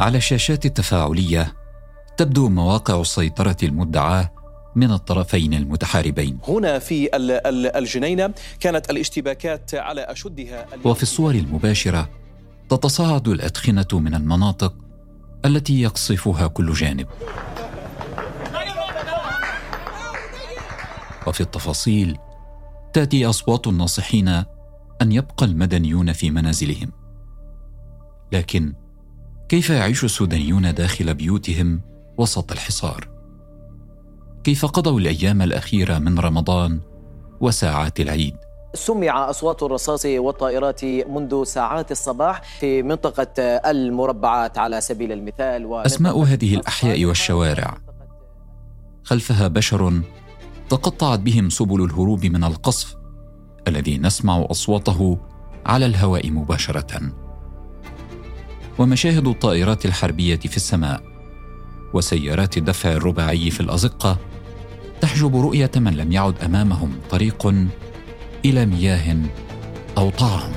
على الشاشات التفاعلية تبدو مواقع السيطره المدعاه من الطرفين المتحاربين. هنا في الجنينة كانت الاشتباكات على أشدها وفي الصور المباشرة تتصاعد الأدخنة من المناطق التي يقصفها كل جانب. وفي التفاصيل تأتي أصوات الناصحين أن يبقى المدنيون في منازلهم. لكن كيف يعيش السودانيون داخل بيوتهم وسط الحصار؟ كيف قضوا الأيام الأخيرة من رمضان وساعات العيد؟ سمع أصوات الرصاص والطائرات منذ ساعات الصباح في منطقة المربعات على سبيل المثال أسماء هذه الأحياء والشوارع. خلفها بشر تقطعت بهم سبل الهروب من القصف الذي نسمع أصواته على الهواء مباشرة. ومشاهد الطائرات الحربية في السماء وسيارات الدفع الرباعي في الأزقة تحجب رؤية من لم يعد أمامهم طريق إلى مياه أو طعام.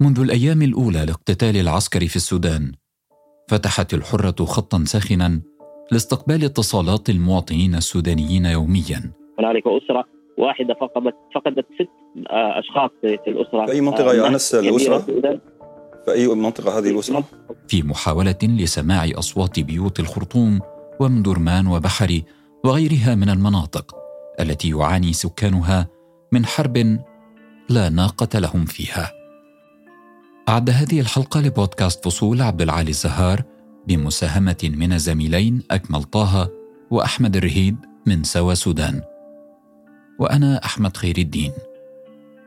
منذ الأيام الأولى لاقتتال العسكر في السودان فتحت الحرة خطا ساخنا لاستقبال اتصالات المواطنين السودانيين يوميا. هنالك أسرة واحدة فقدت فقدت ست آه، أشخاص في الأسرة في اي منطقه يا انس الأسرة؟ في أي منطقة هذه الأسرة؟ في محاولة لسماع أصوات بيوت الخرطوم ومن درمان وبحري وغيرها من المناطق التي يعاني سكانها من حرب لا ناقة لهم فيها أعد هذه الحلقة لبودكاست فصول عبد العالي الزهار بمساهمة من الزميلين أكمل طه وأحمد الرهيد من سوا سودان وأنا أحمد خير الدين.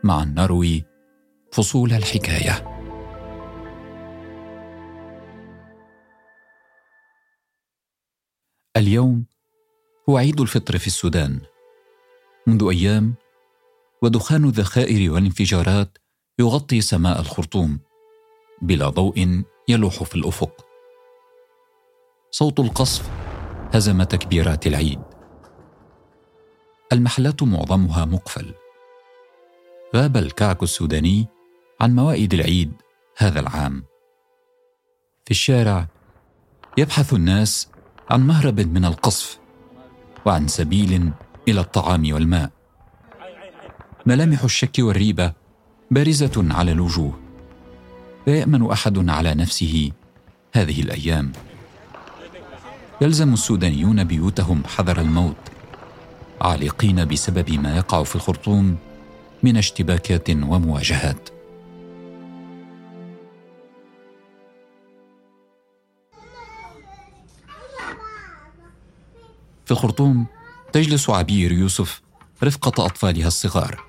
معا نروي فصول الحكاية. اليوم هو عيد الفطر في السودان. منذ أيام ودخان الذخائر والانفجارات يغطي سماء الخرطوم بلا ضوء يلوح في الأفق. صوت القصف هزم تكبيرات العيد. المحلات معظمها مقفل. غاب الكعك السوداني عن موائد العيد هذا العام. في الشارع يبحث الناس عن مهرب من القصف وعن سبيل إلى الطعام والماء. ملامح الشك والريبة بارزة على الوجوه. لا يأمن أحد على نفسه هذه الأيام. يلزم السودانيون بيوتهم حذر الموت. عالقين بسبب ما يقع في الخرطوم من اشتباكات ومواجهات. في الخرطوم تجلس عبير يوسف رفقة أطفالها الصغار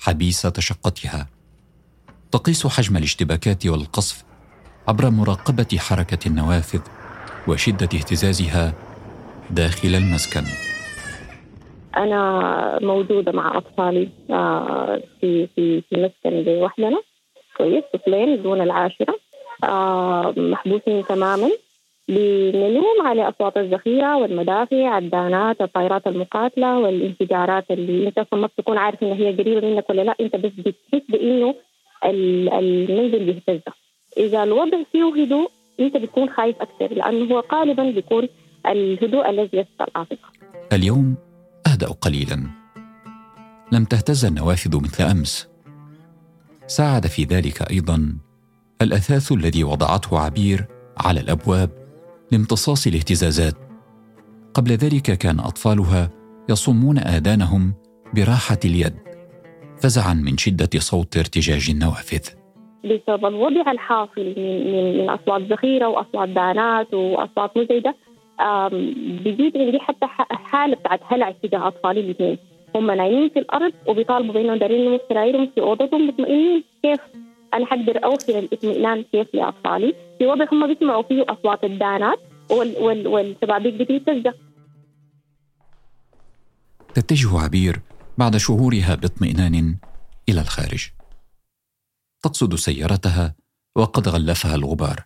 حبيسة شقتها تقيس حجم الاشتباكات والقصف عبر مراقبة حركة النوافذ وشدة اهتزازها داخل المسكن. أنا موجودة مع أطفالي آه، في في في مسكن لوحدنا كويس طفلين دون العاشرة. آه، محبوسين تماما. بنلوم على أصوات الذخيرة والمدافع عدانات الطائرات المقاتلة والانفجارات اللي أنت أصلا ما بتكون عارف إن هي قريبة منك ولا لأ. أنت بس بتحس بإنه المنزل بيهتز. إذا الوضع فيه هدوء أنت بتكون خايف أكثر. لأنه هو غالبا بيكون الهدوء الذي يسطى العاطفة اليوم أهدأ قليلا. لم تهتز النوافذ مثل أمس. ساعد في ذلك أيضا الأثاث الذي وضعته عبير على الأبواب لامتصاص الاهتزازات. قبل ذلك كان أطفالها يصمون آذانهم براحة اليد فزعا من شدة صوت ارتجاج النوافذ. بسبب الوضع الحاصل من من من أصوات ذخيرة وأصوات دانات وأصوات مزعجة. بيجيب عندي حتى حالة بتاعت هلع تجاه أطفالي الاثنين هم نايمين في الأرض وبيطالبوا بانهم دارين في سرايرهم في أوضتهم مطمئنين كيف أنا حقدر اوصل الاطمئنان كيف لأطفالي. في وضع هم بيسمعوا فيه أصوات الدانات وال وال والشبابيك بتتسجل تتجه عبير بعد شهورها باطمئنان إلى الخارج. تقصد سيارتها وقد غلفها الغبار.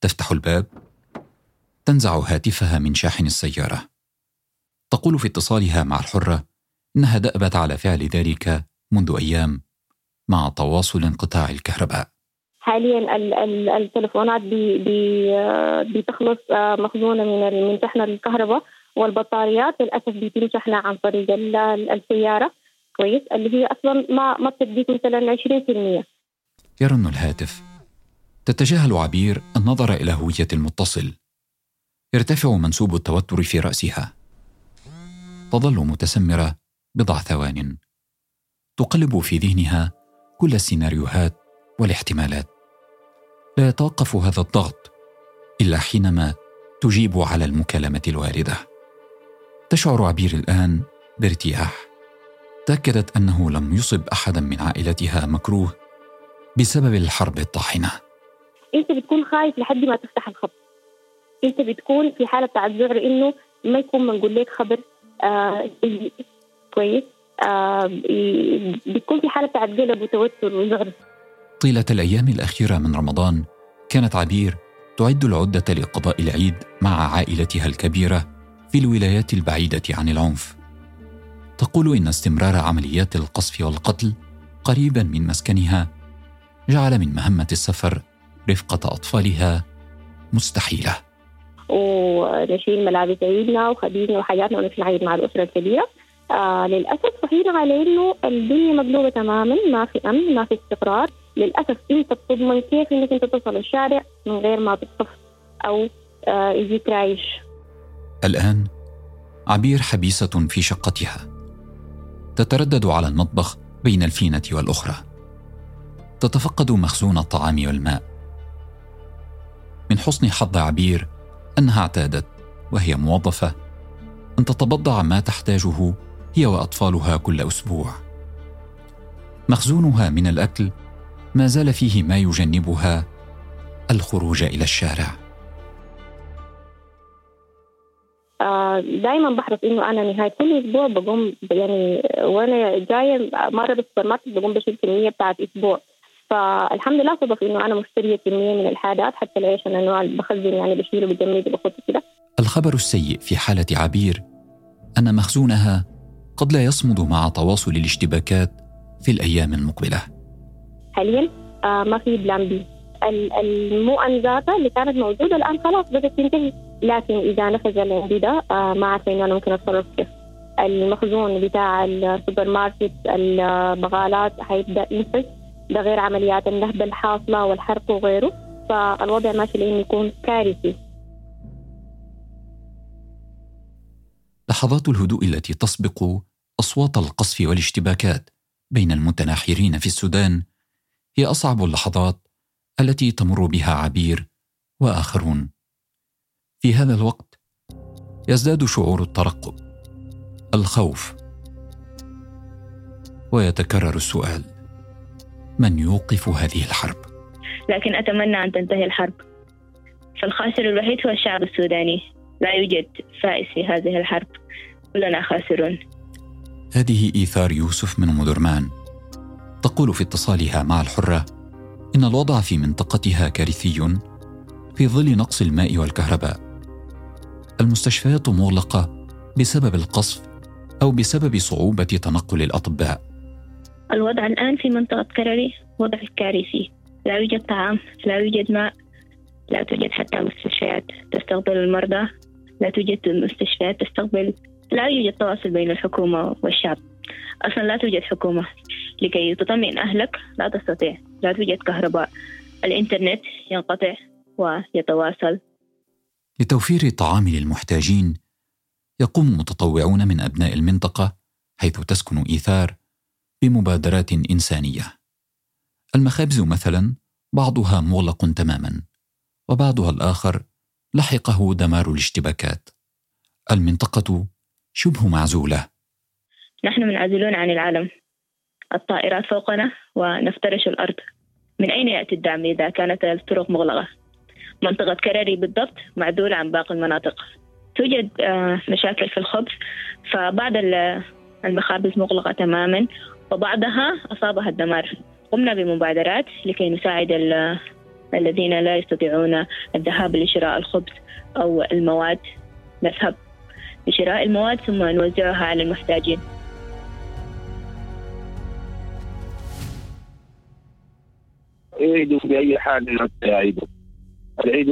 تفتح الباب تنزع هاتفها من شاحن السيارة. تقول في اتصالها مع الحرة إنها دأبت على فعل ذلك منذ أيام مع تواصل انقطاع الكهرباء. حاليا التلفونات بي بي بتخلص آه، مخزونة من من شحن الكهرباء والبطاريات. للأسف بيتم شحنها عن طريق السيارة. كويس. اللي هي أصلا ما ما بتديك مثلا 20% يرن الهاتف. تتجاهل عبير النظر إلى هوية المتصل. يرتفع منسوب التوتر في رأسها. تظل متسمرة بضع ثوان. تقلب في ذهنها كل السيناريوهات والاحتمالات. لا يتوقف هذا الضغط إلا حينما تجيب على المكالمة الوارده تشعر عبير الآن بارتياح. تأكدت أنه لم يصب أحدا من عائلتها مكروه بسبب الحرب الطاحنة. أنت بتكون خايف لحد ما تفتح الخط. انت بتكون في حالة بتاعت ذعر انه ما يكون منقول لك خبر آه كويس. آه بتكون في حالة بتاعت قلب وتوتر وذعر طيلة الأيام الأخيرة من رمضان كانت عبير تعد العدة لقضاء العيد مع عائلتها الكبيرة في الولايات البعيدة عن العنف. تقول إن استمرار عمليات القصف والقتل قريبا من مسكنها جعل من مهمة السفر رفقة أطفالها مستحيلة. ونشيل ملابس عيدنا وخديجنا وحاجاتنا ونروح العيد مع الأسرة الكبيرة. آه للأسف صحينا على إنه الدنيا مقلوبة تماما ما في أمن ما في استقرار. للأسف إنت بتضمن كيف إنك إنت تصل الشارع من غير ما تطف أو آه يجيك رايش الآن عبير حبيسة في شقتها. تتردد على المطبخ بين الفينة والأخرى. تتفقد مخزون الطعام والماء. من حسن حظ عبير أنها اعتادت وهي موظفة. أن تتبضع ما تحتاجه هي وأطفالها كل أسبوع. مخزونها من الأكل ما زال فيه ما يجنبها الخروج إلى الشارع. آه، دائما بحرص إنه أنا نهاية كل أسبوع بقوم يعني وأنا جاية مرة بالسوبر ماركت بقوم بشيل كمية بتاعت أسبوع. فالحمد لله صدف إنه أنا مشترية كمية من الحاجات حتى العيش أنا نوع بخزن يعني بشيله بجمد بخطه كده الخبر السيء في حالة عبير أن مخزونها قد لا يصمد مع تواصل الاشتباكات في الأيام المقبلة. حاليا آه ما في plan B المؤن ذاتا اللي كانت موجودة الآن خلاص بدأت تنتهي لكن إذا نفذ اللي ده آه ما عارفه انه أنا ممكن أتصرف كيف. المخزون بتاع السوبر ماركت البغالات حيبدأ ينفذ ده غير عمليات النهب الحاصلة والحرق وغيره فالوضع ماشي لأنه يكون كارثي. لحظات الهدوء التي تسبق أصوات القصف والاشتباكات بين المتناحرين في السودان هي أصعب اللحظات التي تمر بها عبير وآخرون. في هذا الوقت يزداد شعور الترقب الخوف ويتكرر السؤال. من يوقف هذه الحرب. لكن أتمنى أن تنتهي الحرب. فالخاسر الوحيد هو الشعب السوداني. لا يوجد فائز في هذه الحرب. كلنا خاسرون. هذه إيثار يوسف من أم درمان تقول في اتصالها مع الحرة إن الوضع في منطقتها كارثي في ظل نقص الماء والكهرباء. المستشفيات مغلقة بسبب القصف أو بسبب صعوبة تنقل الأطباء. الوضع الآن في منطقة كرري وضع كارثي. لا يوجد طعام لا يوجد ماء لا توجد حتى مستشفيات تستقبل المرضى لا توجد مستشفيات تستقبل لا يوجد تواصل بين الحكومة والشعب. أصلا لا توجد حكومة لكي تطمئن أهلك لا تستطيع. لا توجد كهرباء. الإنترنت ينقطع ويتواصل. لتوفير الطعام للمحتاجين يقوم متطوعون من أبناء المنطقة حيث تسكن إيثار بمبادرات إنسانية. المخابز مثلا بعضها مغلق تماما وبعضها الآخر لحقه دمار الاشتباكات. المنطقة شبه معزولة. نحن منعزلون عن العالم. الطائرات فوقنا ونفترش الأرض. من أين يأتي الدعم إذا كانت الطرق مغلقة؟ منطقة كرري بالضبط معزولة عن باقي المناطق. توجد آه، مشاكل في الخبز فبعض المخابز مغلقة تماما وبعضها أصابها الدمار. قمنا بمبادرات لكي نساعد الذين لا يستطيعون الذهاب لشراء الخبز أو المواد نذهب لشراء المواد ثم نوزعها على المحتاجين. يعيدوا باي حال يعيدوا العيد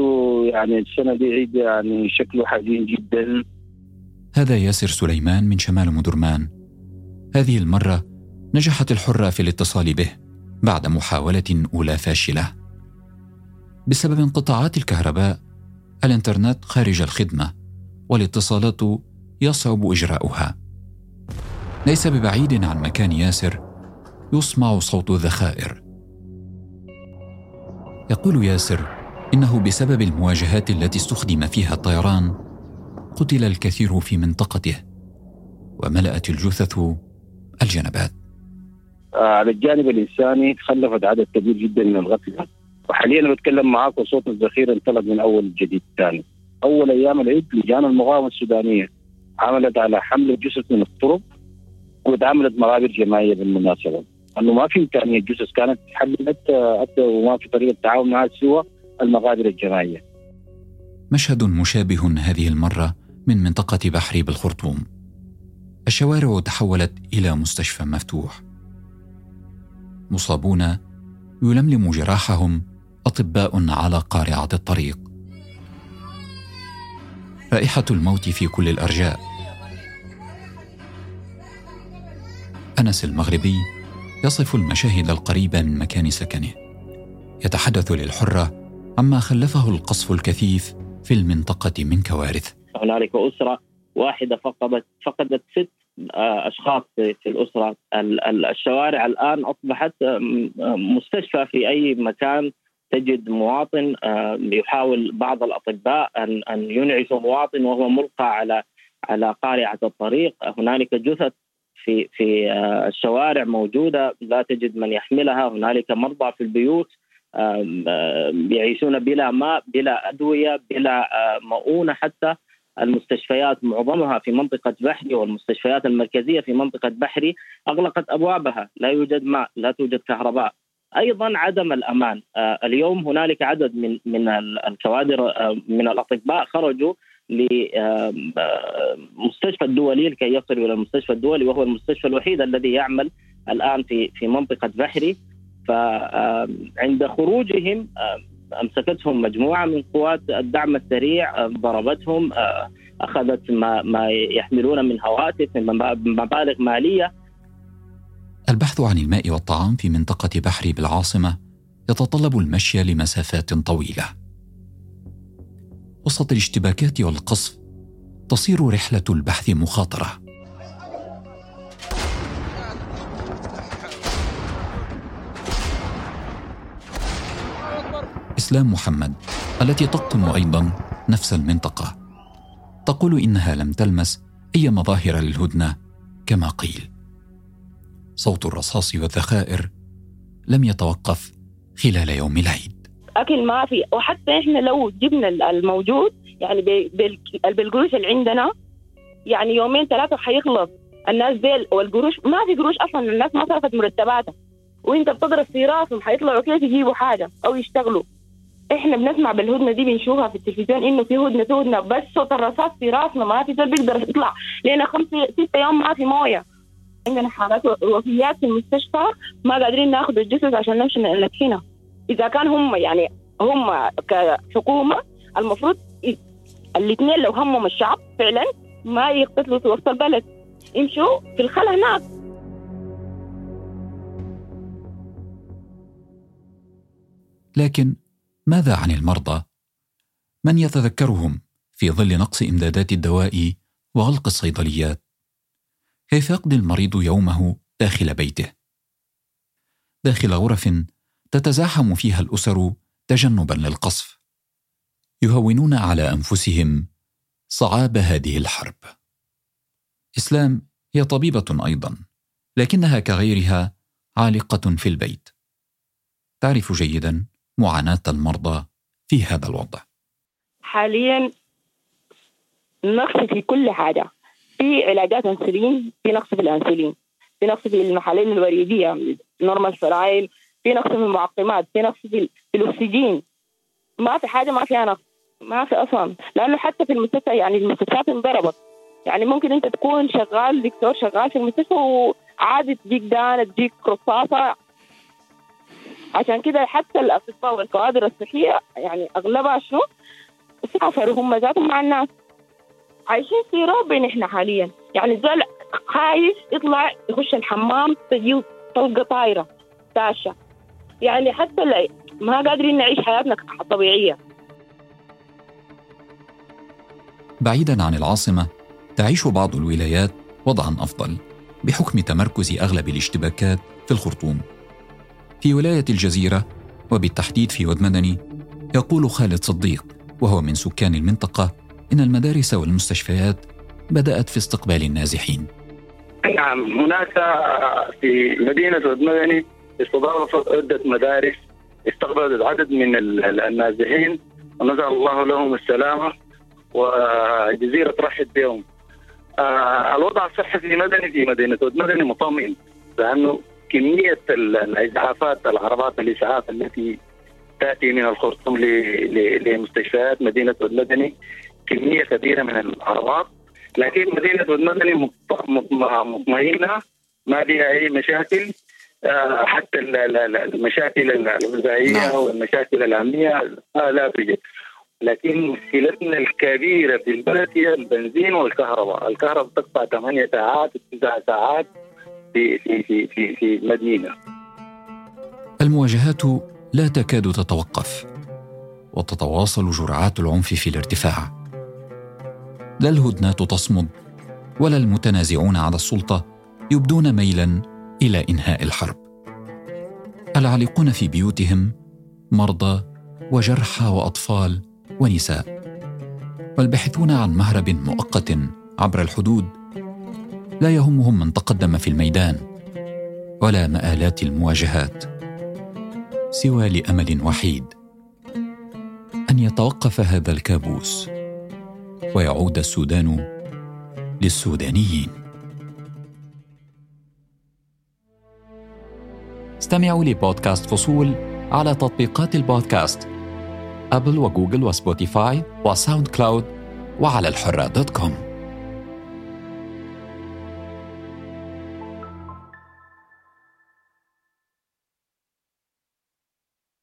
يعني السنة دي عيد يعني شكله حزين جدا. هذا ياسر سليمان من شمال مدرمان. هذه المرة نجحت الحرة في الاتصال به بعد محاولة أولى فاشلة. بسبب انقطاعات الكهرباء الإنترنت خارج الخدمة والاتصالات يصعب إجراؤها. ليس ببعيد عن مكان ياسر يسمع صوت الذخائر يقول ياسر إنه بسبب المواجهات التي استخدم فيها الطيران قتل الكثير في منطقته وملأت الجثث الجنبات. على الجانب الإنساني تخلفت عدد كبير جدا من القتلى وحاليا بتكلم معاك وصوت الذخيرة انطلق من أول جديد ثاني أول أيام العيد لجان المقاومه السودانية عملت على حمل الجثث من الطرق واتعملت مقابر جماعية بالمناسبة أنه ما في إمكانية الجثث كانت حلت وما في طريقة تعاون معها سوى المقابر الجماعية. مشهد مشابه هذه المرة من منطقة بحري بالخرطوم. الشوارع تحولت إلى مستشفى مفتوح. مصابون يلملم جراحهم أطباء على قارعة الطريق. رائحة الموت في كل الأرجاء. أنس المغربي يصف المشاهد القريبة من مكان سكنه يتحدث للحرة عما خلفه القصف الكثيف في المنطقة من كوارث هنالك أسرة واحدة فقدت فقدت ست أشخاص في الأسرة. الشوارع الآن أصبحت مستشفى في أي مكان تجد مواطن يحاول بعض الأطباء ان أن ينعشوا مواطن وهو ملقى على على قارعة الطريق. هنالك جثث في في آه، الشوارع موجودة لا تجد من يحملها. هنالك مرضى في البيوت يعيشون بلا ماء بلا أدوية بلا آه، مؤونة حتى. المستشفيات معظمها في منطقة بحري والمستشفيات المركزية في منطقة بحري أغلقت أبوابها لا يوجد ماء لا توجد كهرباء. أيضا عدم الأمان. آه، اليوم هنالك عدد من من الكوادر من الأطباء خرجوا لمستشفى الدولي لكي يصلوا إلى المستشفى الدولي وهو المستشفى الوحيد الذي يعمل الآن في في منطقة بحري. فعند خروجهم أمسكتهم مجموعة من قوات الدعم السريع ضربتهم أخذت ما ما يحملون من هواتف من مبالغ مالية. البحث عن الماء والطعام في منطقة بحري بالعاصمة يتطلب المشي لمسافات طويلة. وسط الاشتباكات والقصف تصير رحلة البحث مخاطرة. إسلام محمد التي تقطن أيضا نفس المنطقة. تقول إنها لم تلمس أي مظاهر للهدنة كما قيل. صوت الرصاص والذخائر لم يتوقف خلال يوم العيد. اكل ما في وحتى إحنا لو جبنا الموجود يعني بالقروش اللي عندنا يعني يومين ثلاثة حيخلص. الناس ديل والقروش ما في قروش أصلا الناس ما صرفت مرتباتها. وإنت بتضرب في راسهم حيطلعوا كيف يجيبوا حاجة أو يشتغلوا. إحنا بنسمع بالهدنة دي بنشوفها في التلفزيون انه في هدنة في هدنة. بس صوت الرصاص في راسنا ما في زول بيقدر يطلع. لنا خمسة ستة يوم ما في موية. عندنا حالات وفيات في المستشفى ما قادرين ناخذ الجثث عشان نمشي ندفنها إذا كان هم يعني هم كحكومة المفروض الاثنين لو همهم الشعب فعلا ما يقتلوا في وسط البلد. يمشوا في الخلا هناك. لكن ماذا عن المرضى؟ من يتذكرهم في ظل نقص إمدادات الدواء وغلق الصيدليات؟ كيف يقضي المريض يومه داخل بيته؟ داخل غرف تتزاحم فيها الأسر تجنبا للقصف. يهونون على أنفسهم صعاب هذه الحرب. إسلام هي طبيبة أيضا لكنها كغيرها عالقة في البيت. تعرف جيدا معاناة المرضى في هذا الوضع. حاليا نقص في كل حاجة. في علاجات انسولين في نقص في الانسولين في نقص في المحاليل الوريدية نورمال سرايل في نقص في المعقمات في نقص في, الأكسجين. ما في حاجة ما فيها نقص ما في أصلا. لأنه حتى في المستشفى يعني المستشفيات انضربت. يعني ممكن أنت تكون شغال دكتور شغال في المستشفى وعادي تجيك دانه تجيك رصاصة عشان كده حتى الاطباء والكوادر الصحية يعني أغلبها شنو؟ سافروا هم ذاتهم مع الناس. عايشين في رعب إحنا حاليا. يعني زول خايف يطلع يخش الحمام تجي طلقه طايرة تاشة يعني حتى ما قادرين نعيش حياتنا طبيعية. بعيدا عن العاصمة تعيش بعض الولايات وضعا أفضل بحكم تمركز أغلب الاشتباكات في الخرطوم. في ولاية الجزيرة وبالتحديد في ود مدني يقول خالد صديق وهو من سكان المنطقة إن المدارس والمستشفيات بدأت في استقبال النازحين. نعم هناك في مدينة ود مدني استضافت عدة مدارس استقبلت عدد من النازحين ونسال الله لهم السلامة والجزيره ترحب بهم. آه الوضع الصحي في مدني في مدينة مدني مطمئن لأنه كمية الاسعافات العربات الاسعاف التي تأتي من الخرطوم لمستشفيات مدينة مدني كمية كبيرة من العربات. لكن مدينة مدني مطمئنة ما فيها أي مشاكل. آه حتى المشاكل الغذائية نعم. والمشاكل الامنيه لا توجد. لكن مشكلتنا الكبيره في البلد هي البنزين والكهرباء، الكهرباء تقطع 8 ساعات 9 ساعات. في في في في في. المواجهات لا تكاد تتوقف وتتواصل جرعات العنف في الارتفاع. لا الهدنات تصمد ولا المتنازعون على السلطة يبدون ميلا إلى إنهاء الحرب. العالقون في بيوتهم مرضى وجرحى وأطفال ونساء والباحثون عن مهرب مؤقت عبر الحدود لا يهمهم من تقدم في الميدان ولا مآلات المواجهات سوى لأمل وحيد أن يتوقف هذا الكابوس ويعود السودان للسودانيين. استمعوا لبودكاست فصول على تطبيقات البودكاست أبل وجوجل وسبوتيفاي وساوند كلاود وعلى الحرة dot com.